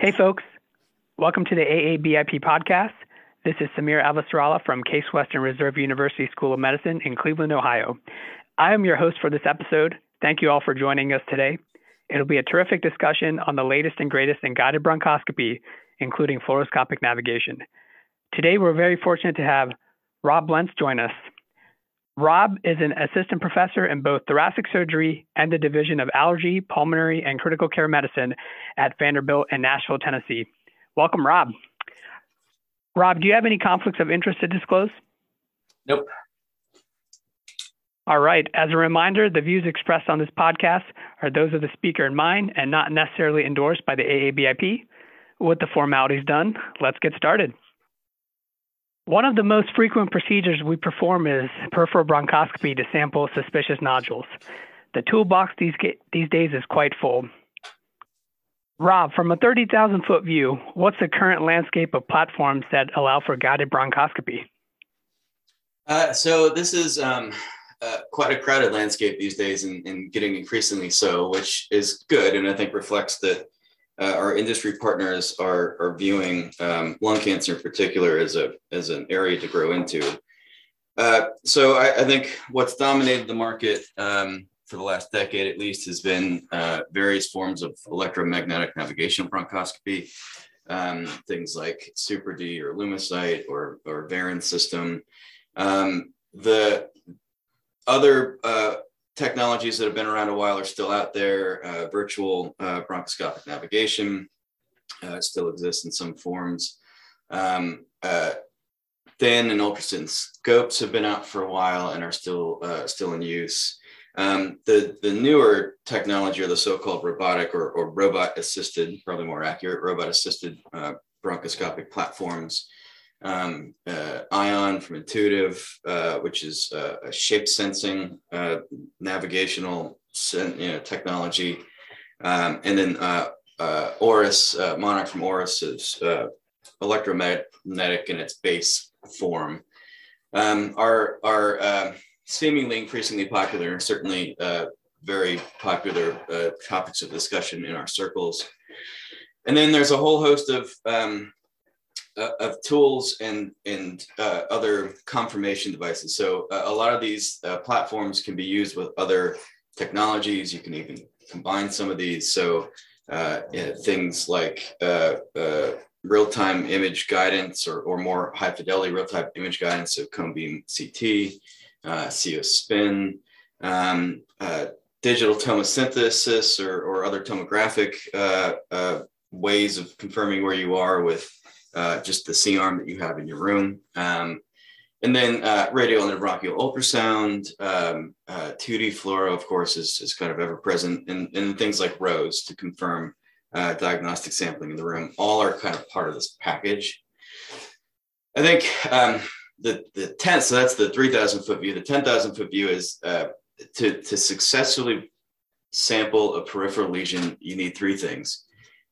Hey, folks. Welcome to the AABIP podcast. This is Sameer Avasarala from Case Western Reserve University School of Medicine in Cleveland, Ohio. I am your host for this episode. Thank you all for joining us today. It'll be a terrific discussion on the latest and greatest in guided bronchoscopy, including fluoroscopic navigation. Today, we're very fortunate to have Rob Lentz join us. Rob is an assistant professor in both thoracic surgery and the Division of Allergy, Pulmonary, and Critical Care Medicine at Vanderbilt in Nashville, Tennessee. Welcome, Rob. Rob, do you have any conflicts of interest to disclose? Nope. All right. As a reminder, the views expressed on this podcast are those of the speaker and mine and not necessarily endorsed by the AABIP. With the formalities done, let's get started. One of the most frequent procedures we perform is peripheral bronchoscopy to sample suspicious nodules. The toolbox these, these days is quite full. Rob, from a 30,000 foot view, what's the current landscape of platforms that allow for guided bronchoscopy? Uh, so, this is um, uh, quite a crowded landscape these days and, and, getting increasingly so, which is good. And I think reflects that uh, our industry partners are, are viewing um, lung cancer in particular as a as an area to grow into. Uh, so I, I, think what's dominated the market um, for the last decade at least has been uh, various forms of electromagnetic navigation bronchoscopy, um, things like Super D or Lumicite or or Veran system. Um, the other uh, technologies that have been around a while are still out there. Uh, virtual uh, bronchoscopic navigation uh, still exists in some forms. Um, uh, thin and ultrasound scopes have been out for a while and are still uh, still in use. Um, the the newer technology, or the so-called robotic or, or robot assisted, probably more accurate, robot assisted uh, bronchoscopic platforms um, uh, Ion from Intuitive, uh, which is uh, a shape sensing uh, navigational sen- you know, technology, um, and then uh, uh, Auris Monarch from Auris is electromagnetic in its base form. Um, are are seemingly increasingly popular, and certainly very popular topics of discussion in our circles. And then there's a whole host of um, uh, of tools and and uh, other confirmation devices. So uh, a lot of these uh, platforms can be used with other technologies. You can even combine some of these. So uh, things like uh, real-time image guidance or, or more high fidelity real-time image guidance of cone beam CT, Cios Spin, um, digital tomosynthesis or, or other tomographic ways of confirming where you are with uh, just the C arm that you have in your room. Um, and then uh, radial and bronchial ultrasound, um, uh, 2D fluoro, of course, is, is kind of ever present, and, and things like ROSE to confirm uh, diagnostic sampling in the room, all are kind of part of this package. I think um, the, the 10, so that's the 3,000 foot view. The 10,000 foot view is uh, to, to successfully sample a peripheral lesion, you need three things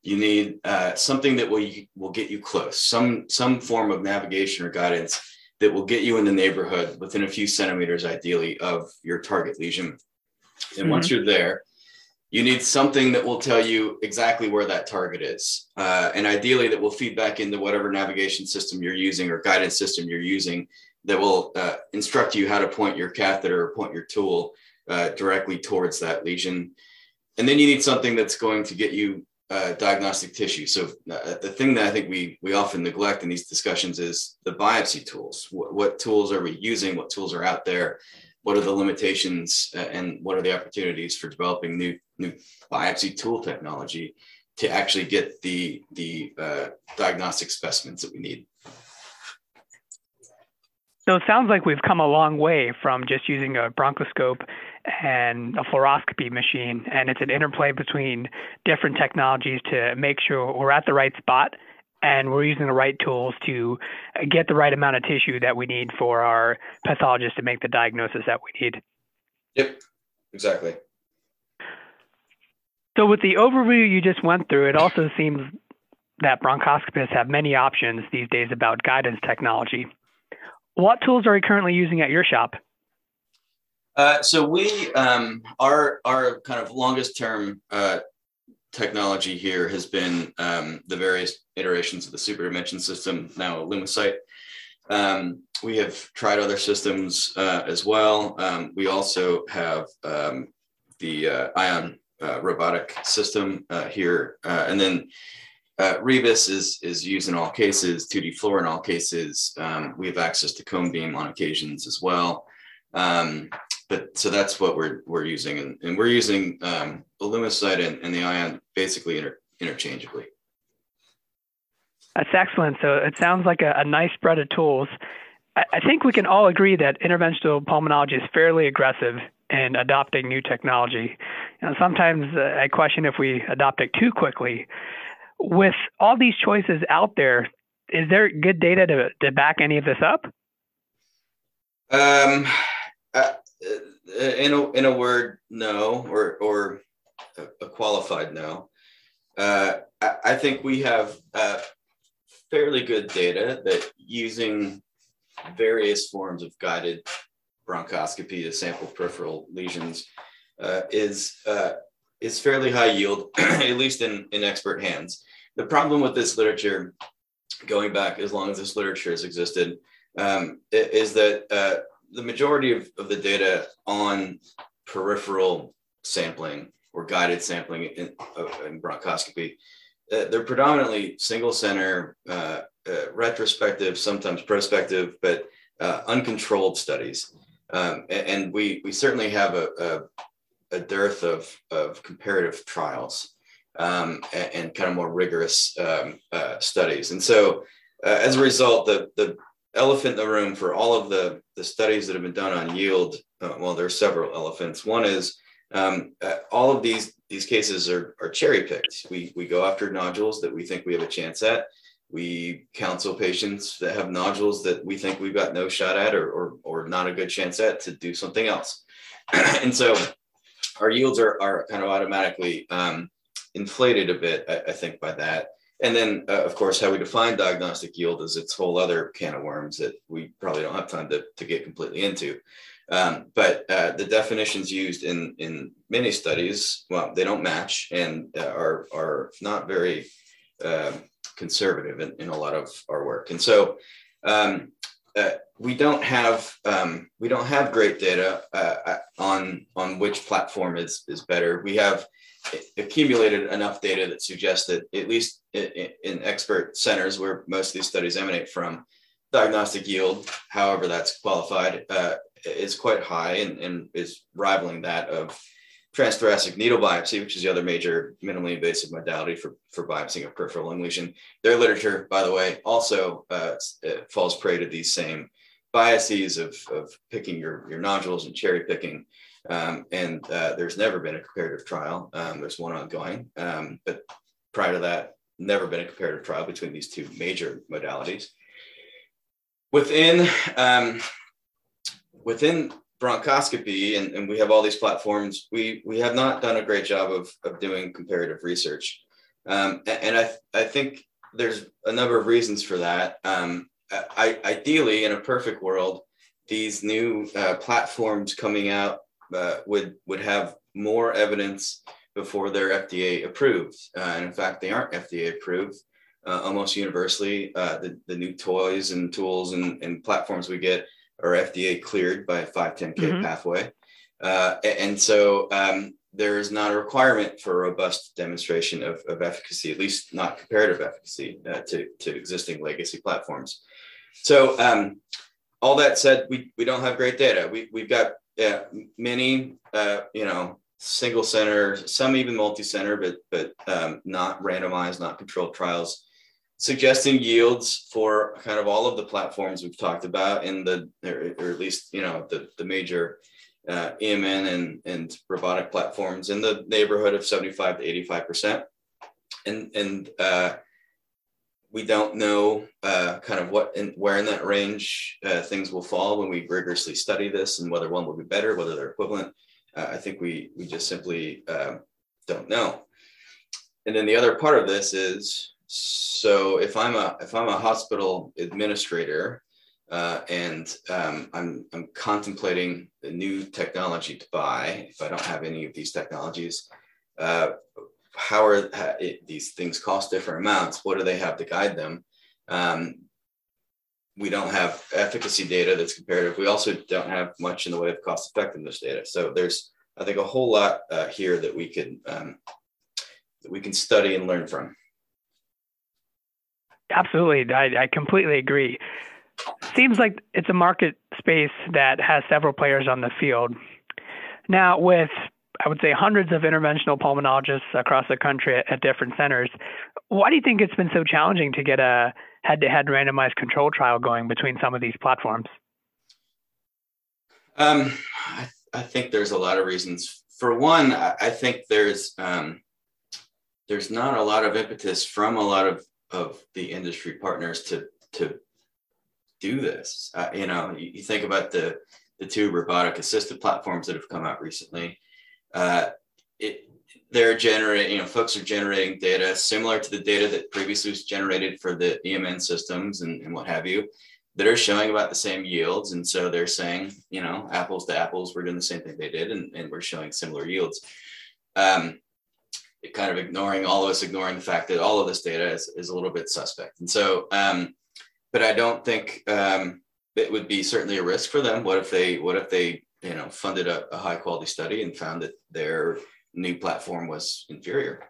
you need uh, something that will will get you close, some some form of navigation or guidance that will get you in the neighborhood within a few centimeters, ideally, of your target lesion. And mm-hmm. once you're there, you need something that will tell you exactly where that target is, uh, and ideally that will feed back into whatever navigation system you're using or guidance system you're using that will uh, instruct you how to point your catheter or point your tool uh, directly towards that lesion. And then you need something that's going to get you uh, diagnostic tissue. So uh, the thing that I think we we often neglect in these discussions is the biopsy tools. What, what tools are we using? What tools are out there? What are the limitations uh, and what are the opportunities for developing new new biopsy tool technology to actually get the the uh, diagnostic specimens that we need? So it sounds like we've come a long way from just using a bronchoscope and a fluoroscopy machine, and it's an interplay between different technologies to make sure we're at the right spot and we're using the right tools to get the right amount of tissue that we need for our pathologist to make the diagnosis that we need. Yep, exactly. So, with the overview you just went through, it also seems that bronchoscopists have many options these days about guidance technology. What tools are you currently using at your shop? Uh, so we um, our our kind of longest term uh, technology here has been um, the various iterations of the super dimension system, now Lumicite. Um, we have tried other systems uh, as well. Um, we also have um, the uh, ion uh, robotic system uh, here. Uh, and then REBUS is, is used in all cases, 2D fluoro in all cases. Um, we have access to cone beam on occasions as well. Um, but so that's what we're, we're using. And, and we're using um, and, and the ion basically inter interchangeably. That's excellent. So it sounds like a, a nice spread of tools. I, I think we can all agree that interventional pulmonology is fairly aggressive in adopting new technology. You know, sometimes uh, I question if we adopt it too quickly. With all these choices out there, is there good data to, to back any of this up? Um, uh, in a in a word, no, or or a, a qualified no. Uh, I, I, think we have uh, fairly good data that using various forms of guided bronchoscopy to sample peripheral lesions uh, is uh, is fairly high yield, at least in, in expert hands. The problem with this literature, going back as long as this literature has existed, um, is that uh, the majority of, of the data on peripheral sampling or guided sampling in, in bronchoscopy, uh, they're predominantly single center, uh, uh, retrospective, sometimes prospective, but uh, uncontrolled studies. Um, and we, we certainly have a, a, a dearth of, of comparative trials um, and, and, kind of more rigorous um, uh, studies. And so uh, as a result, the, the elephant in the room for all of the, the studies that have been done on yield, uh, well, there are several elephants. One is um, uh, all of these, these cases are, are cherry picked. We, we go after nodules that we think we have a chance at we counsel patients that have nodules that we think we've got no shot at or, or, or not a good chance at to do something else. and so our yields are, are kind of automatically um, inflated a bit, I, I, think, by that. And then, uh, of course, how we define diagnostic yield is its whole other can of worms that we probably don't have time to, to get completely into. Um, but uh, the definitions used in, in many studies, well, they don't match and uh, are, are not very uh, conservative in, in a lot of our work. And so um, uh, we don't have um, we don't have great data uh, on on which platform is is better. We have accumulated enough data that suggests that at least in, in expert centers where most of these studies emanate from, diagnostic yield, however that's qualified, uh, is quite high and, and is rivaling that of transthoracic needle biopsy, which is the other major minimally invasive modality for, for biopsying a peripheral lung lesion. Their literature, by the way, also uh, uh, falls prey to these same biases of, of picking your, your nodules and cherry picking. Um, and uh, there's never been a comparative trial. Um, there's one ongoing, um, but prior to that, never been a comparative trial between these two major modalities. Within um, within bronchoscopy and, and we have all these platforms, we, we have not done a great job of, of doing comparative research. Um, and I, I think there's a number of reasons for that. Um, I, ideally, in a perfect world, these new uh, platforms coming out uh, would, would have more evidence before they're FDA approved. Uh, and in fact, they aren't FDA approved. Uh, almost universally, uh, the, the new toys and tools and, and platforms we get are FDA cleared by a 510K mm-hmm. pathway. Uh, and so um, there is not a requirement for a robust demonstration of, of efficacy, at least not comparative efficacy uh, to, to existing legacy platforms. So um, all that said, we, we don't have great data. We, we've got yeah, many, uh, you know, single center, some even multi-center, but, but um, not randomized, not controlled trials suggesting yields for kind of all of the platforms we've talked about in the, or, at least, you know, the, the major uh, EMN and, and robotic platforms in the neighborhood of 75 to 85%. And, and uh, we don't know uh, kind of what and where in that range uh, things will fall when we rigorously study this and whether one will be better, whether they're equivalent. Uh, I think we, we just simply um, don't know. And then the other part of this is so if I'm a if I'm a hospital administrator uh, and um, I'm I'm contemplating a new technology to buy, if I don't have any of these technologies, uh, how are how, it, these things cost different amounts? What do they have to guide them? Um, we don't have efficacy data that's comparative. We also don't have much in the way of cost effectiveness data. So there's, I think, a whole lot uh, here that we could um, that we can study and learn from. Absolutely, I, I completely agree. Seems like it's a market space that has several players on the field. Now, with I would say hundreds of interventional pulmonologists across the country at, at different centers, why do you think it's been so challenging to get a head-to-head randomized control trial going between some of these platforms? Um, I, I, think there's a lot of reasons. For one, I, I think there's um, there's not a lot of impetus from a lot of of the industry partners to to do this. Uh, you know, you, you, think about the the two robotic assisted platforms that have come out recently. Uh, it, they're generating, you know, folks are generating data similar to the data that previously was generated for the EMN systems and, and what have you that are showing about the same yields. And so they're saying, you know, apples to apples, we're doing the same thing they did and, and we're showing similar yields. Um, kind of ignoring all of us ignoring the fact that all of this data is, is a little bit suspect. And so, um, but I don't think um, it would be certainly a risk for them. What if they, what if they, you know, funded a, a high quality study and found that their new platform was inferior?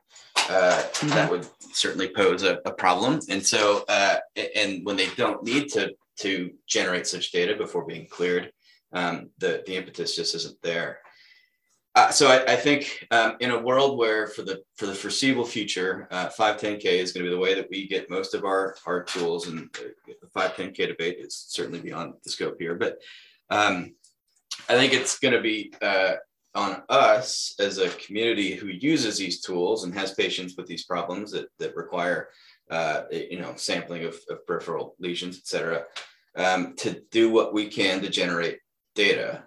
Uh, mm-hmm. That would certainly pose a, a problem. And so, uh, and when they don't need to to generate such data before being cleared, um, the the impetus just isn't there. Uh, so I, I think um, in a world where for the for the foreseeable future, uh, 510K is going to be the way that we get most of our our tools, and the 510K debate is certainly beyond the scope here. But um, I think it's going to be uh, on us as a community who uses these tools and has patients with these problems that that require uh, you know sampling of, of peripheral lesions, et cetera, um, to do what we can to generate data.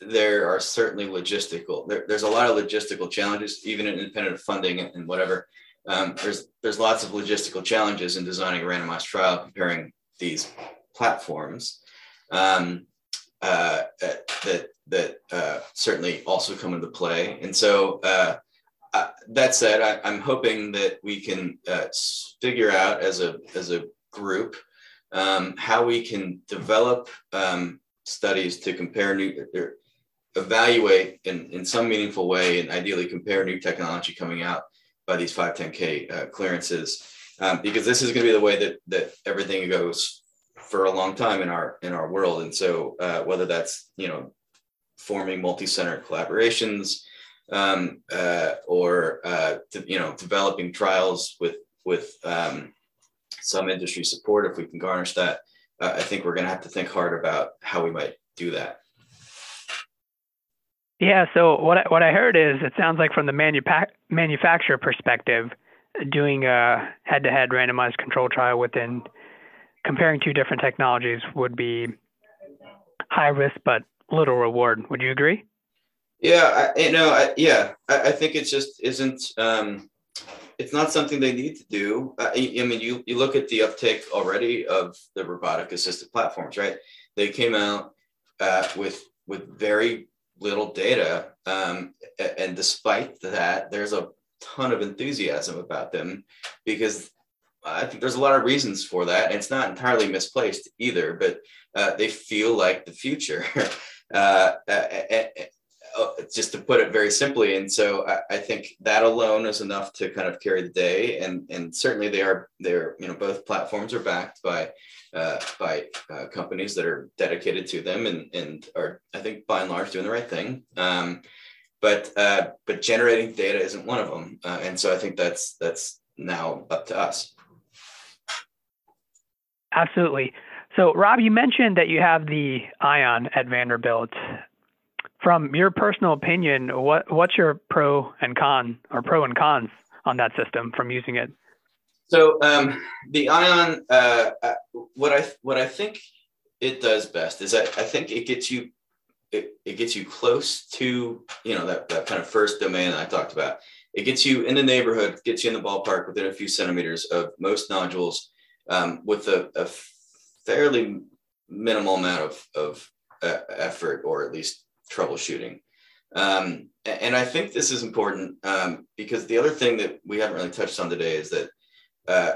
There are certainly logistical. There, there's a lot of logistical challenges, even in independent funding and, whatever. Um, there's there's lots of logistical challenges in designing a randomized trial comparing these platforms um, uh, uh that that uh, certainly also come into play. And so uh, uh that said, I, am hoping that we can uh, figure out as a as a group um, how we can develop um, studies to compare new evaluate in, in some meaningful way and ideally compare new technology coming out by these 510k uh, clearances. Um, because this is going to be the way that that everything goes for a long time in our in our world. And so uh, whether that's you know forming multi-center collaborations um, uh, or uh, to, you know developing trials with with um, some industry support if we can garnish that uh, i think we're going to have to think hard about how we might do that yeah. So what I, what I heard is it sounds like from the manufacturer perspective, doing a head-to-head randomized control trial within comparing two different technologies would be high risk but little reward. Would you agree? Yeah. I, you know. I, yeah. I, I, think it just isn't. Um, it's not something they need to do. I, I mean, you you look at the uptake already of the robotic assisted platforms, right? They came out uh, with with very little data. Um, and despite that, there's a ton of enthusiasm about them because I think there's a lot of reasons for that. And it's not entirely misplaced either, but uh, they feel like the future. uh, uh, just to put it very simply. And so I, I, think that alone is enough to kind of carry the day. And, and certainly they are, they're, you know, both platforms are backed by uh, by uh, companies that are dedicated to them and, and are, I think, by and large, doing the right thing. Um, but uh, but generating data isn't one of them, uh, and so I think that's that's now up to us. Absolutely. So, Rob, you mentioned that you have the Ion at Vanderbilt. From your personal opinion, what what's your pro and con or pro and cons on that system from using it? So um, the ion, uh, uh, what I what I think it does best is I, I think it gets you it, it gets you close to you know that, that kind of first domain I talked about. It gets you in the neighborhood, gets you in the ballpark within a few centimeters of most nodules um, with a, a, fairly minimal amount of, of uh, effort or at least troubleshooting. Um, and I think this is important um, because the other thing that we haven't really touched on today is that, uh,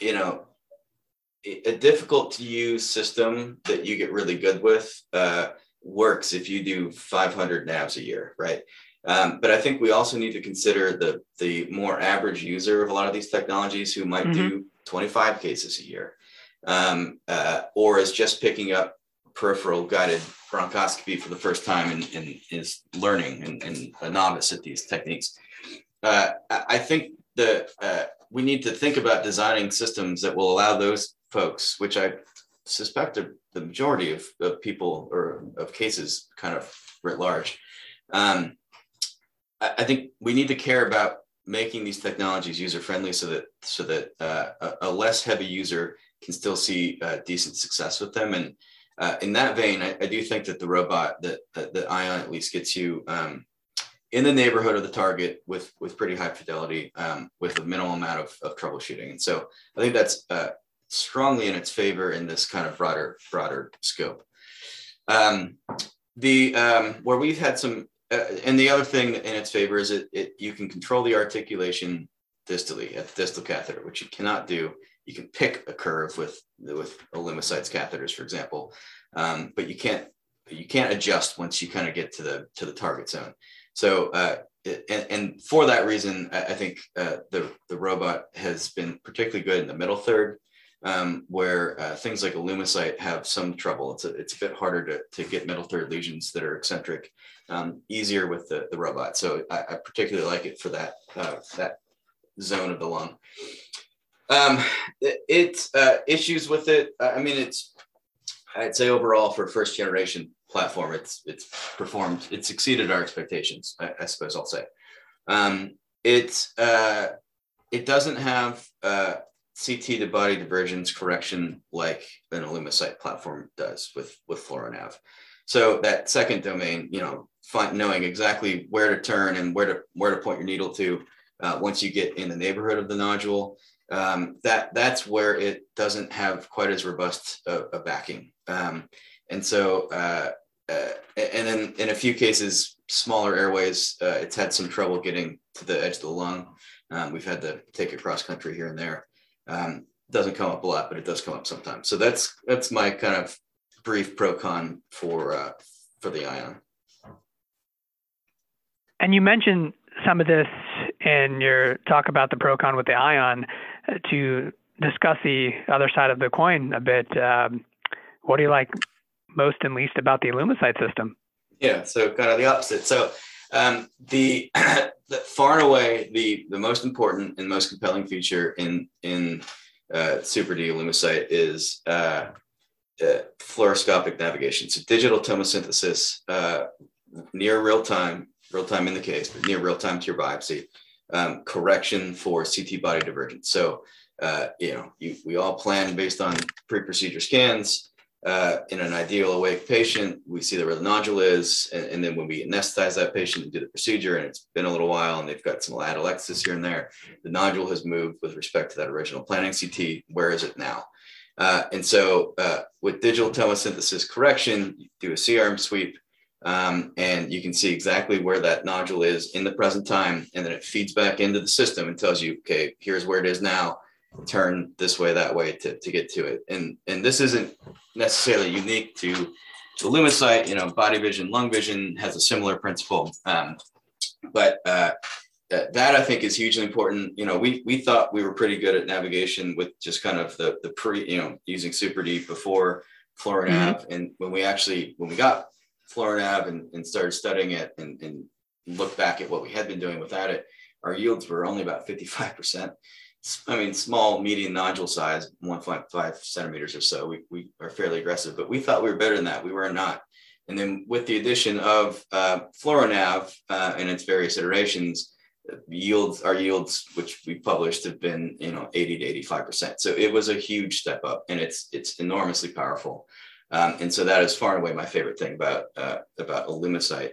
you know, a difficult to use system that you get really good with uh, works if you do 500 navs a year, right? Um, but I think we also need to consider the the more average user of a lot of these technologies who might mm-hmm. do 25 cases a year, um, uh, or is just picking up peripheral guided bronchoscopy for the first time and, and is learning and, and, a novice at these techniques. Uh, I think that uh, we need to think about designing systems that will allow those folks, which I suspect are the majority of, of people or of cases kind of writ large. Um, I, I, think we need to care about making these technologies user friendly so that so that uh, a, a, less heavy user can still see uh, decent success with them. And uh, in that vein, I, I, do think that the robot that, that Ion at least gets you um, in the neighborhood of the target with with pretty high fidelity um, with a minimal amount of, of troubleshooting. And so I think that's uh, strongly in its favor in this kind of broader broader scope. Um, the um, where we've had some, uh, and the other thing in its favor is it, it you can control the articulation distally at the distal catheter, which you cannot do. You can pick a curve with with Illumisites catheters, for example, um, but you can't you can't adjust once you kind of get to the to the target zone. So uh, and, and, for that reason, I, think uh, the the robot has been particularly good in the middle third um, where uh, things like Illumisite have some trouble. It's a, it's a bit harder to, to get middle third lesions that are eccentric, um, easier with the, the robot. So I, I particularly like it for that, uh, that zone of the lung. Um, it, uh, issues with it, I mean, it's, I'd say overall for first generation platform, it's, it's performed, it's exceeded our expectations, I, I suppose I'll say. Um, it's, uh, it doesn't have uh, CT to body divergence correction like an Illumisite platform does with, with FluoroNav. So that second domain, you know, find, knowing exactly where to turn and where to where to point your needle to uh, once you get in the neighborhood of the nodule, um, that that's where it doesn't have quite as robust a, a backing. Um, and so, uh, uh, and then in a few cases, smaller airways, uh, it's had some trouble getting to the edge of the lung. Um, we've had to take it cross country here and there. Um, doesn't come up a lot, but it does come up sometimes. So that's that's my kind of brief pro con for uh, for the ion. And you mentioned some of this in your talk about the pro con with the ion. To discuss the other side of the coin a bit, um, what do you like most and least about the Illumisite system? Yeah, so kind of the opposite. So um, the, the, far and away the the most important and most compelling feature in in uh, Super D Illumisite is uh, uh, fluoroscopic navigation. So digital tomosynthesis uh, near real time, real time in the case, but near real time to your biopsy. Um, correction for CT body divergence. So, uh, you know, you, we all plan based on pre-procedure scans uh, in an ideal awake patient, we see where the nodule is. And, and, then when we anesthetize that patient and do the procedure, and it's been a little while and they've got some atelectasis here and there, the nodule has moved with respect to that original planning CT. Where is it now? Uh, and so uh, with digital tomosynthesis correction, you do a C-arm sweep um, and you can see exactly where that nodule is in the present time. And then it feeds back into the system and tells you, okay, here's where it is now turn this way, that way to, to get to it. And, and this isn't necessarily unique to, to Illumisite, you know, body vision, lung vision has a similar principle. Um, but uh, that, that I think is hugely important. You know, we, we thought we were pretty good at navigation with just kind of the, the pre, you know, using Super D before FluoroNav. Mm-hmm. And when we actually, when we got FluoroNav and, and started studying it and, and look back at what we had been doing without it, our yields were only about 55%. I mean, small, median nodule size, 1.5 centimeters or so. We, we are fairly aggressive, but we thought we were better than that. We were not. And then with the addition of uh, FluoroNav uh, and its various iterations, yields, our yields, which we published, have been you know 80 to 85 percent. So it was a huge step up, and it's it's enormously powerful. Um, and so that is far and away my favorite thing about uh, about Illumisite.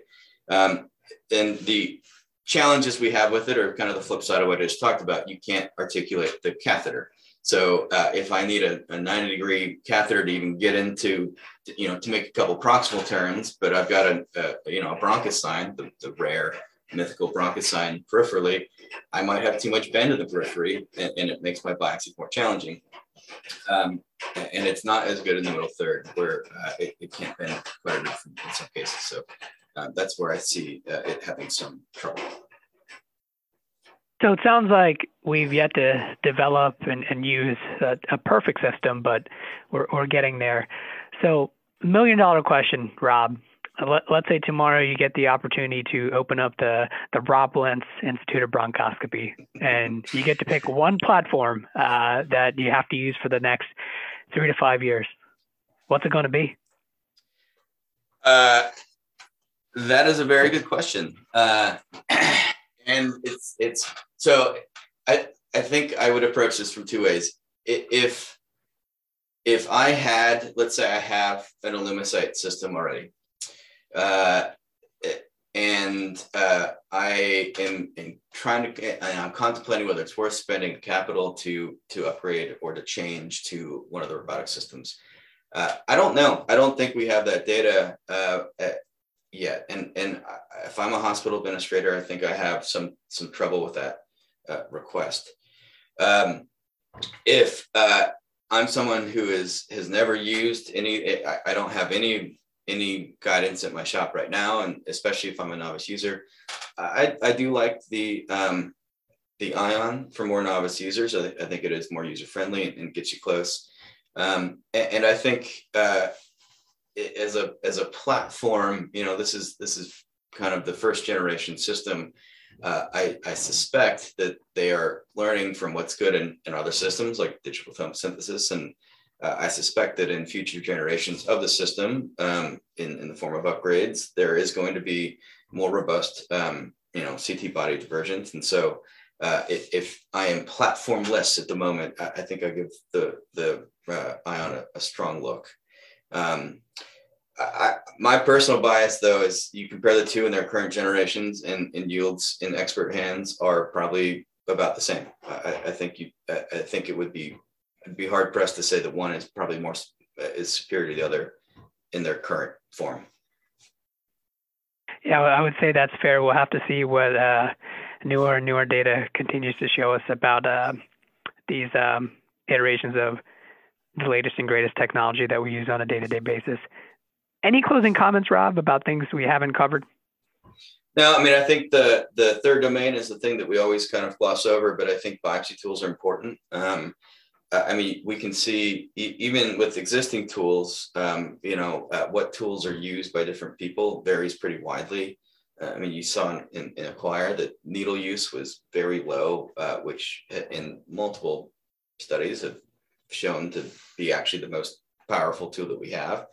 Um, and the challenges we have with it are kind of the flip side of what I just talked about. You can't articulate the catheter. So uh, if I need a, a 90 degree catheter to even get into, you know, to make a couple proximal turns, but I've got a, a you know, a bronchus sign, the, the rare mythical bronchus sign peripherally, I might have too much bend in the periphery and, and it makes my biopsy more challenging. Um, and it's not as good in the middle third where uh, it, it, can't bend quite enough in, in some cases. So uh, that's where I see uh, it having some trouble. So it sounds like we've yet to develop and, and use a, a, perfect system, but we're, we're getting there. So, million dollar question, Rob. Let, us say tomorrow you get the opportunity to open up the, the Rob Lentz Institute of Bronchoscopy, and you get to pick one platform uh, that you have to use for the next three to five years. What's it going to be? Uh, that is a very good question. Uh, and it's it's so I I think I would approach this from two ways. If if I had, let's say I have an Illumisite system already, uh, and uh, I am, trying to, I'm contemplating whether it's worth spending capital to to upgrade or to change to one of the robotic systems. Uh, I don't know. I don't think we have that data uh, yet. And and if I'm a hospital administrator, I think I have some some trouble with that uh, request. Um, if uh, I'm someone who is has never used any, I, I, don't have any any guidance at my shop right now, and especially if I'm a novice user, I I do like the um, the Ion for more novice users. I, I think it is more user friendly and, and gets you close. Um, and, and, I think uh, as a as a platform, you know, this is this is kind of the first generation system. Uh, I, I suspect that they are learning from what's good in, in other systems like digital tomosynthesis. And uh, I suspect that in future generations of the system, um, in, in the form of upgrades, there is going to be more robust, um, you know, CT body divergence. And so uh, if, if, I am platformless at the moment, I, I think I give the, the uh, Ion a, a strong look. Um, I, my personal bias, though, is you compare the two in their current generations, and, and yields in expert hands are probably about the same. I, I think you, I think it would be I'd be hard pressed to say that one is probably more is superior to the other in their current form. Yeah, I would say that's fair. We'll have to see what uh, newer and newer data continues to show us about uh, these um, iterations of the latest and greatest technology that we use on a day-to-day basis. Any closing comments, Rob, about things we haven't covered? No, I mean, I think the the third domain is the thing that we always kind of gloss over, but I think biopsy tools are important. Um, I mean, we can see even with existing tools, um, you know, uh, what tools are used by different people varies pretty widely. Uh, I mean, you saw in, in AQuIRE that needle use was very low, uh, which in multiple studies have shown to be actually the most powerful tool that we have.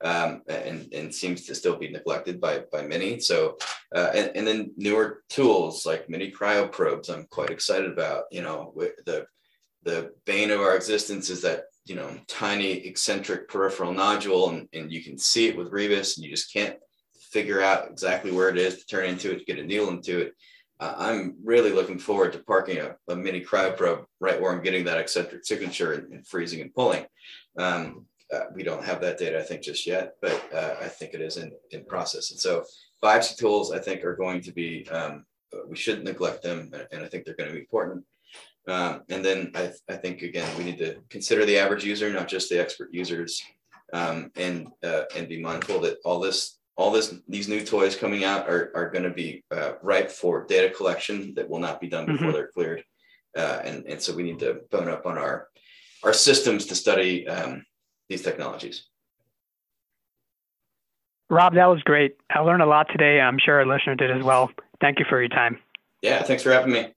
Um, and, and seems to still be neglected by, by many. So, uh, and, and then newer tools like mini cryo probes, I'm quite excited about, you know, with the, the bane of our existence is that, you know, tiny eccentric peripheral nodule and, and you can see it with REBUS and you just can't figure out exactly where it is to turn into it, to get a needle into it uh, I'm really looking forward to parking a, a, mini cryo probe right where I'm getting that eccentric signature and, and freezing and pulling. Um, uh, we don't have that data, I think, just yet, but uh, I think it is in, in process. And so biopsy tools, I think, are going to be, um, we shouldn't neglect them, and I think they're going to be important. Um, and then I, I, think, again, we need to consider the average user, not just the expert users, um, and, uh, and be mindful that all this all this these new toys coming out are, are going to be uh, ripe for data collection that will not be done before mm-hmm. they're cleared. Uh, and, and so we need to bone up on our our systems to study um, these technologies. Rob that was great. I learned a lot today. I'm sure our listener did as well. Thank you for your time. Yeah thanks for having me